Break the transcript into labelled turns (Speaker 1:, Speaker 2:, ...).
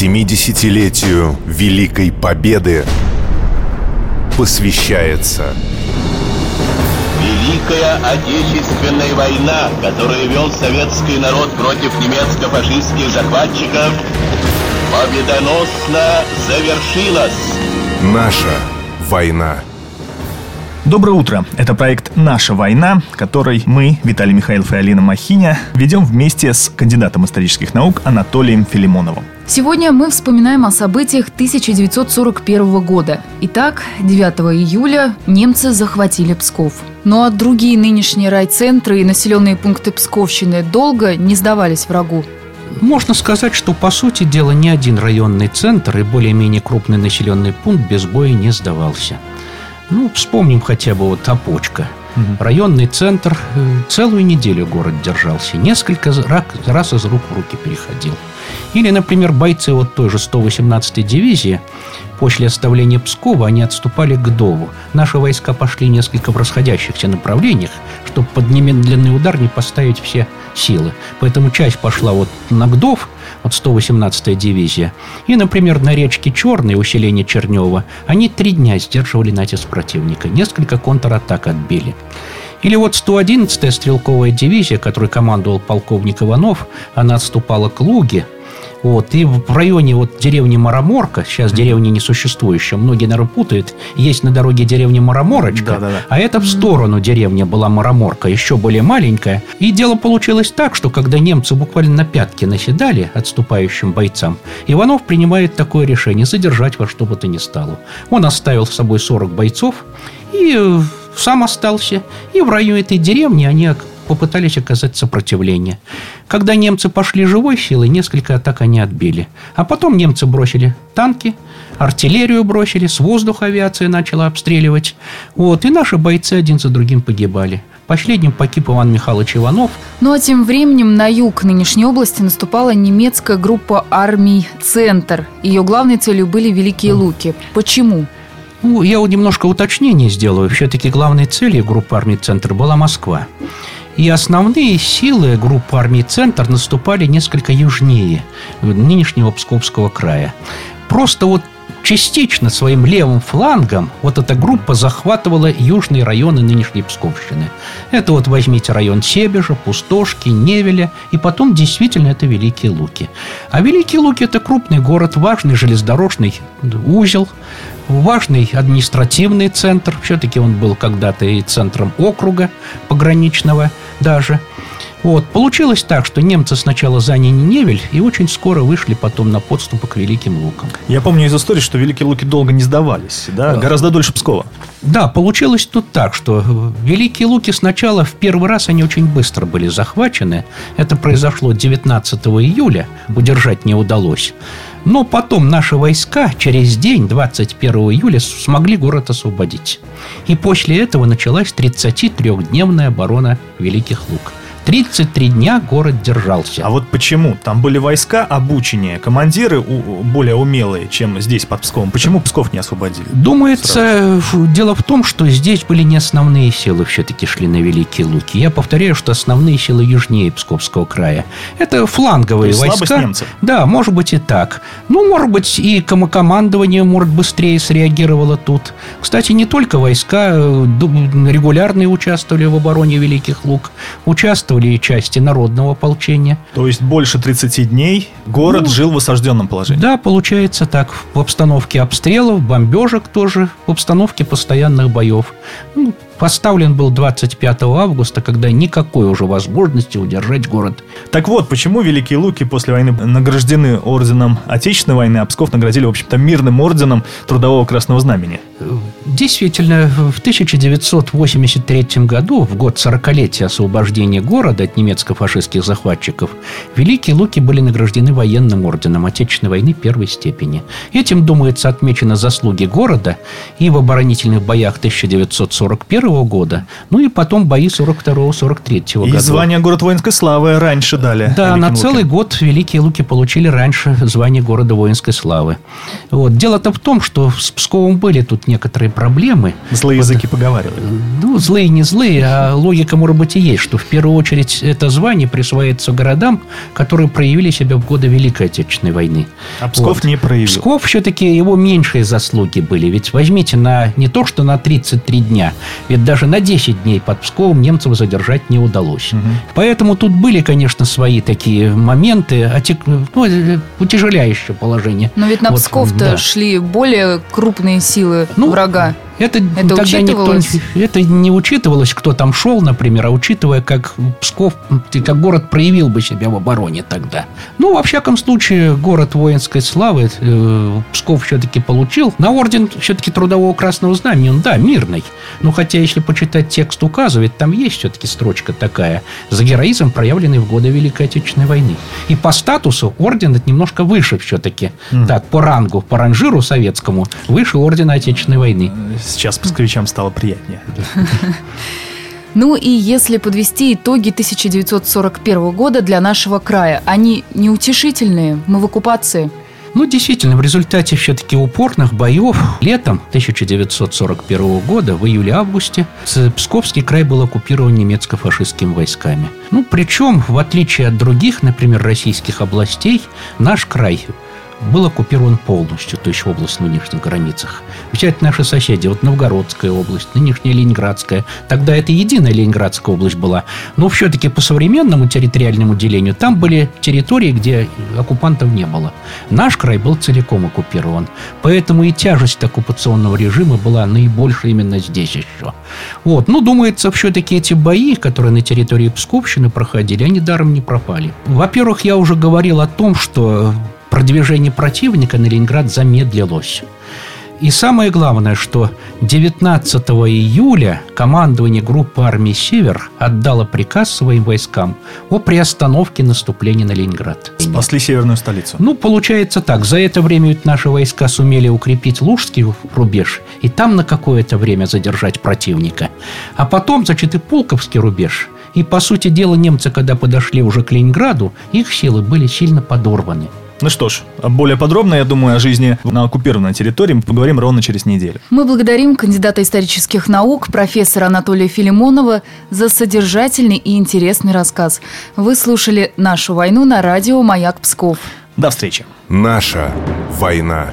Speaker 1: 70-летию Великой Победы посвящается
Speaker 2: Великая Отечественная война, которую вел советский народ против немецко-фашистских захватчиков, победоносно завершилась.
Speaker 1: Наша война.
Speaker 3: Доброе утро. Это проект «Наша война», который мы, Виталий Михайлов и Алина Махиня, ведем вместе с кандидатом исторических наук Анатолием Филимоновым.
Speaker 4: Сегодня мы вспоминаем о событиях 1941 года. Итак, 9 июля немцы захватили Псков. Ну а другие нынешние райцентры и населенные пункты Псковщины долго не сдавались врагу.
Speaker 5: Можно сказать, что по сути дела ни один районный центр и более-менее крупный населенный пункт без боя не сдавался. Ну, вспомним хотя бы вот Опочка. Угу. Районный центр э, целую неделю город держался. Несколько раз из рук в руки переходил. Или, например, бойцы вот той же 118-й дивизии После оставления Пскова они отступали к Дову. Наши войска пошли несколько в расходящихся направлениях, чтобы под немедленный удар не поставить все силы. Поэтому часть пошла вот на Гдов, вот 118-я дивизия. И, например, на речке Черной, усиление Чернева, они три дня сдерживали натиск противника. Несколько контратак отбили. Или вот 111-я стрелковая дивизия, которой командовал полковник Иванов, она отступала к Луге – вот, и в районе вот деревни Мараморка, сейчас деревня несуществующая, многие, наверное, путают, есть на дороге деревня Мараморочка, да, да, да. а это в сторону деревня была Мараморка, еще более маленькая. И дело получилось так, что когда немцы буквально на пятки наседали отступающим бойцам, Иванов принимает такое решение задержать во что бы то ни стало. Он оставил с собой 40 бойцов и э, сам остался. И в районе этой деревни они попытались оказать сопротивление. Когда немцы пошли живой силой, несколько атак они отбили. А потом немцы бросили танки, артиллерию бросили, с воздуха авиация начала обстреливать. Вот, и наши бойцы один за другим погибали. Последним погиб Иван Михайлович Иванов.
Speaker 4: Ну а тем временем на юг нынешней области наступала немецкая группа армий «Центр». Ее главной целью были Великие Луки. Почему?
Speaker 5: Ну, я немножко уточнение сделаю. Все-таки главной целью группы армий «Центр» была Москва. И основные силы группы армий «Центр» наступали несколько южнее нынешнего Псковского края. Просто вот частично своим левым флангом вот эта группа захватывала южные районы нынешней Псковщины. Это вот возьмите район Себежа, Пустошки, Невеля, и потом действительно это Великие Луки. А Великие Луки – это крупный город, важный железнодорожный узел, важный административный центр. Все-таки он был когда-то и центром округа пограничного даже. Вот. Получилось так, что немцы сначала заняли Невель и очень скоро вышли потом на подступы к Великим Лукам.
Speaker 3: Я помню из истории, что Великие Луки долго не сдавались, да? Гораздо дольше Пскова.
Speaker 5: Да, получилось тут так, что Великие Луки сначала в первый раз они очень быстро были захвачены. Это произошло 19 июля, удержать не удалось. Но потом наши войска через день, 21 июля, смогли город освободить. И после этого началась 33-дневная оборона Великих Лук. 33 дня город держался.
Speaker 3: А вот почему? Там были войска обученные, командиры более умелые, чем здесь под Псковом. Почему Псков не освободили?
Speaker 5: Думается, Сразу. дело в том, что здесь были не основные силы все-таки шли на Великие Луки. Я повторяю, что основные силы южнее Псковского края. Это фланговые То есть войска.
Speaker 3: немцев.
Speaker 5: Да, может быть и так. Ну, может быть, и командование, может, быстрее среагировало тут. Кстати, не только войска э, регулярные участвовали в обороне Великих Лук. Участвовали участвовали и части народного ополчения.
Speaker 3: То есть больше 30 дней город ну, жил в осажденном положении?
Speaker 5: Да, получается так. В обстановке обстрелов, бомбежек тоже, в обстановке постоянных боев. Ну, Поставлен был 25 августа, когда никакой уже возможности удержать город.
Speaker 3: Так вот, почему Великие Луки после войны награждены орденом Отечественной войны, а Псков наградили, в общем-то, мирным орденом Трудового Красного Знамени?
Speaker 5: Действительно, в 1983 году, в год 40-летия освобождения города от немецко-фашистских захватчиков, Великие Луки были награждены военным орденом Отечественной войны первой степени. Этим, думается, отмечены заслуги города и в оборонительных боях 1941 41 года, ну и потом бои 42-43 года.
Speaker 3: И звание город воинской славы раньше дали.
Speaker 5: Да,
Speaker 3: Великим
Speaker 5: на
Speaker 3: Лукам.
Speaker 5: целый год Великие Луки получили раньше звание города воинской славы. Вот. Дело-то в том, что с Псковом были тут некоторые проблемы.
Speaker 3: Злые языки поговаривали.
Speaker 5: Ну, злые, не злые, а логика, может быть, и есть, что в первую очередь это звание присваивается городам, которые проявили себя в годы Великой Отечественной войны.
Speaker 3: А Псков не проявил.
Speaker 5: Псков все-таки его меньшие заслуги были. Ведь возьмите на не то, что на 33 дня, ведь даже на 10 дней под Псковом немцев задержать не удалось. Поэтому тут были, конечно, свои такие моменты, отек- ну, э, утяжеляющее положение.
Speaker 4: Но ведь на
Speaker 5: Вот,
Speaker 4: Псков-то
Speaker 5: да.
Speaker 4: шли более крупные силы
Speaker 5: Ну,
Speaker 4: врага.
Speaker 5: Это,
Speaker 4: Это
Speaker 5: тогда никто, это не учитывалось, кто там шел, например, а учитывая, как Псков, как город проявил бы себя в обороне тогда. Ну, во всяком случае, город воинской славы э, Псков все-таки получил. На орден все-таки трудового красного знамени, он, да, мирный. Ну, хотя, если почитать текст указа, ведь там есть все-таки строчка такая. За героизм, проявленный в годы Великой Отечественной войны. И по статусу орден это немножко выше все-таки. Так, по рангу, по ранжиру советскому, выше ордена Отечественной войны.
Speaker 3: Сейчас псковичам стало приятнее.
Speaker 4: Ну и если подвести итоги 1941 года для нашего края, они неутешительные, мы в оккупации.
Speaker 5: Ну, действительно, в результате все-таки упорных боев летом 1941 года, в июле-августе, Псковский край был оккупирован немецко-фашистскими войсками. Ну, причем, в отличие от других, например, российских областей, наш край был оккупирован полностью, то есть область в нынешних границах. Взять наши соседи, вот Новгородская область, нынешняя Ленинградская. Тогда это единая Ленинградская область была. Но все-таки по современному территориальному делению там были территории, где оккупантов не было. Наш край был целиком оккупирован. Поэтому и тяжесть оккупационного режима была наибольшая именно здесь еще. Вот. Ну, думается, все-таки эти бои, которые на территории Псковщины проходили, они даром не пропали. Во-первых, я уже говорил о том, что продвижение противника на Ленинград замедлилось. И самое главное, что 19 июля командование группы армии «Север» отдало приказ своим войскам о приостановке наступления на Ленинград.
Speaker 3: Спасли северную столицу.
Speaker 5: Ну, получается так. За это время ведь наши войска сумели укрепить Лужский рубеж и там на какое-то время задержать противника. А потом, значит, и Пулковский рубеж. И, по сути дела, немцы, когда подошли уже к Ленинграду, их силы были сильно подорваны.
Speaker 3: Ну что ж, более подробно, я думаю, о жизни на оккупированной территории мы поговорим ровно через неделю.
Speaker 4: Мы благодарим кандидата исторических наук, профессора Анатолия Филимонова за содержательный и интересный рассказ. Вы слушали «Нашу войну» на радио «Маяк Псков».
Speaker 3: До встречи.
Speaker 1: Наша война.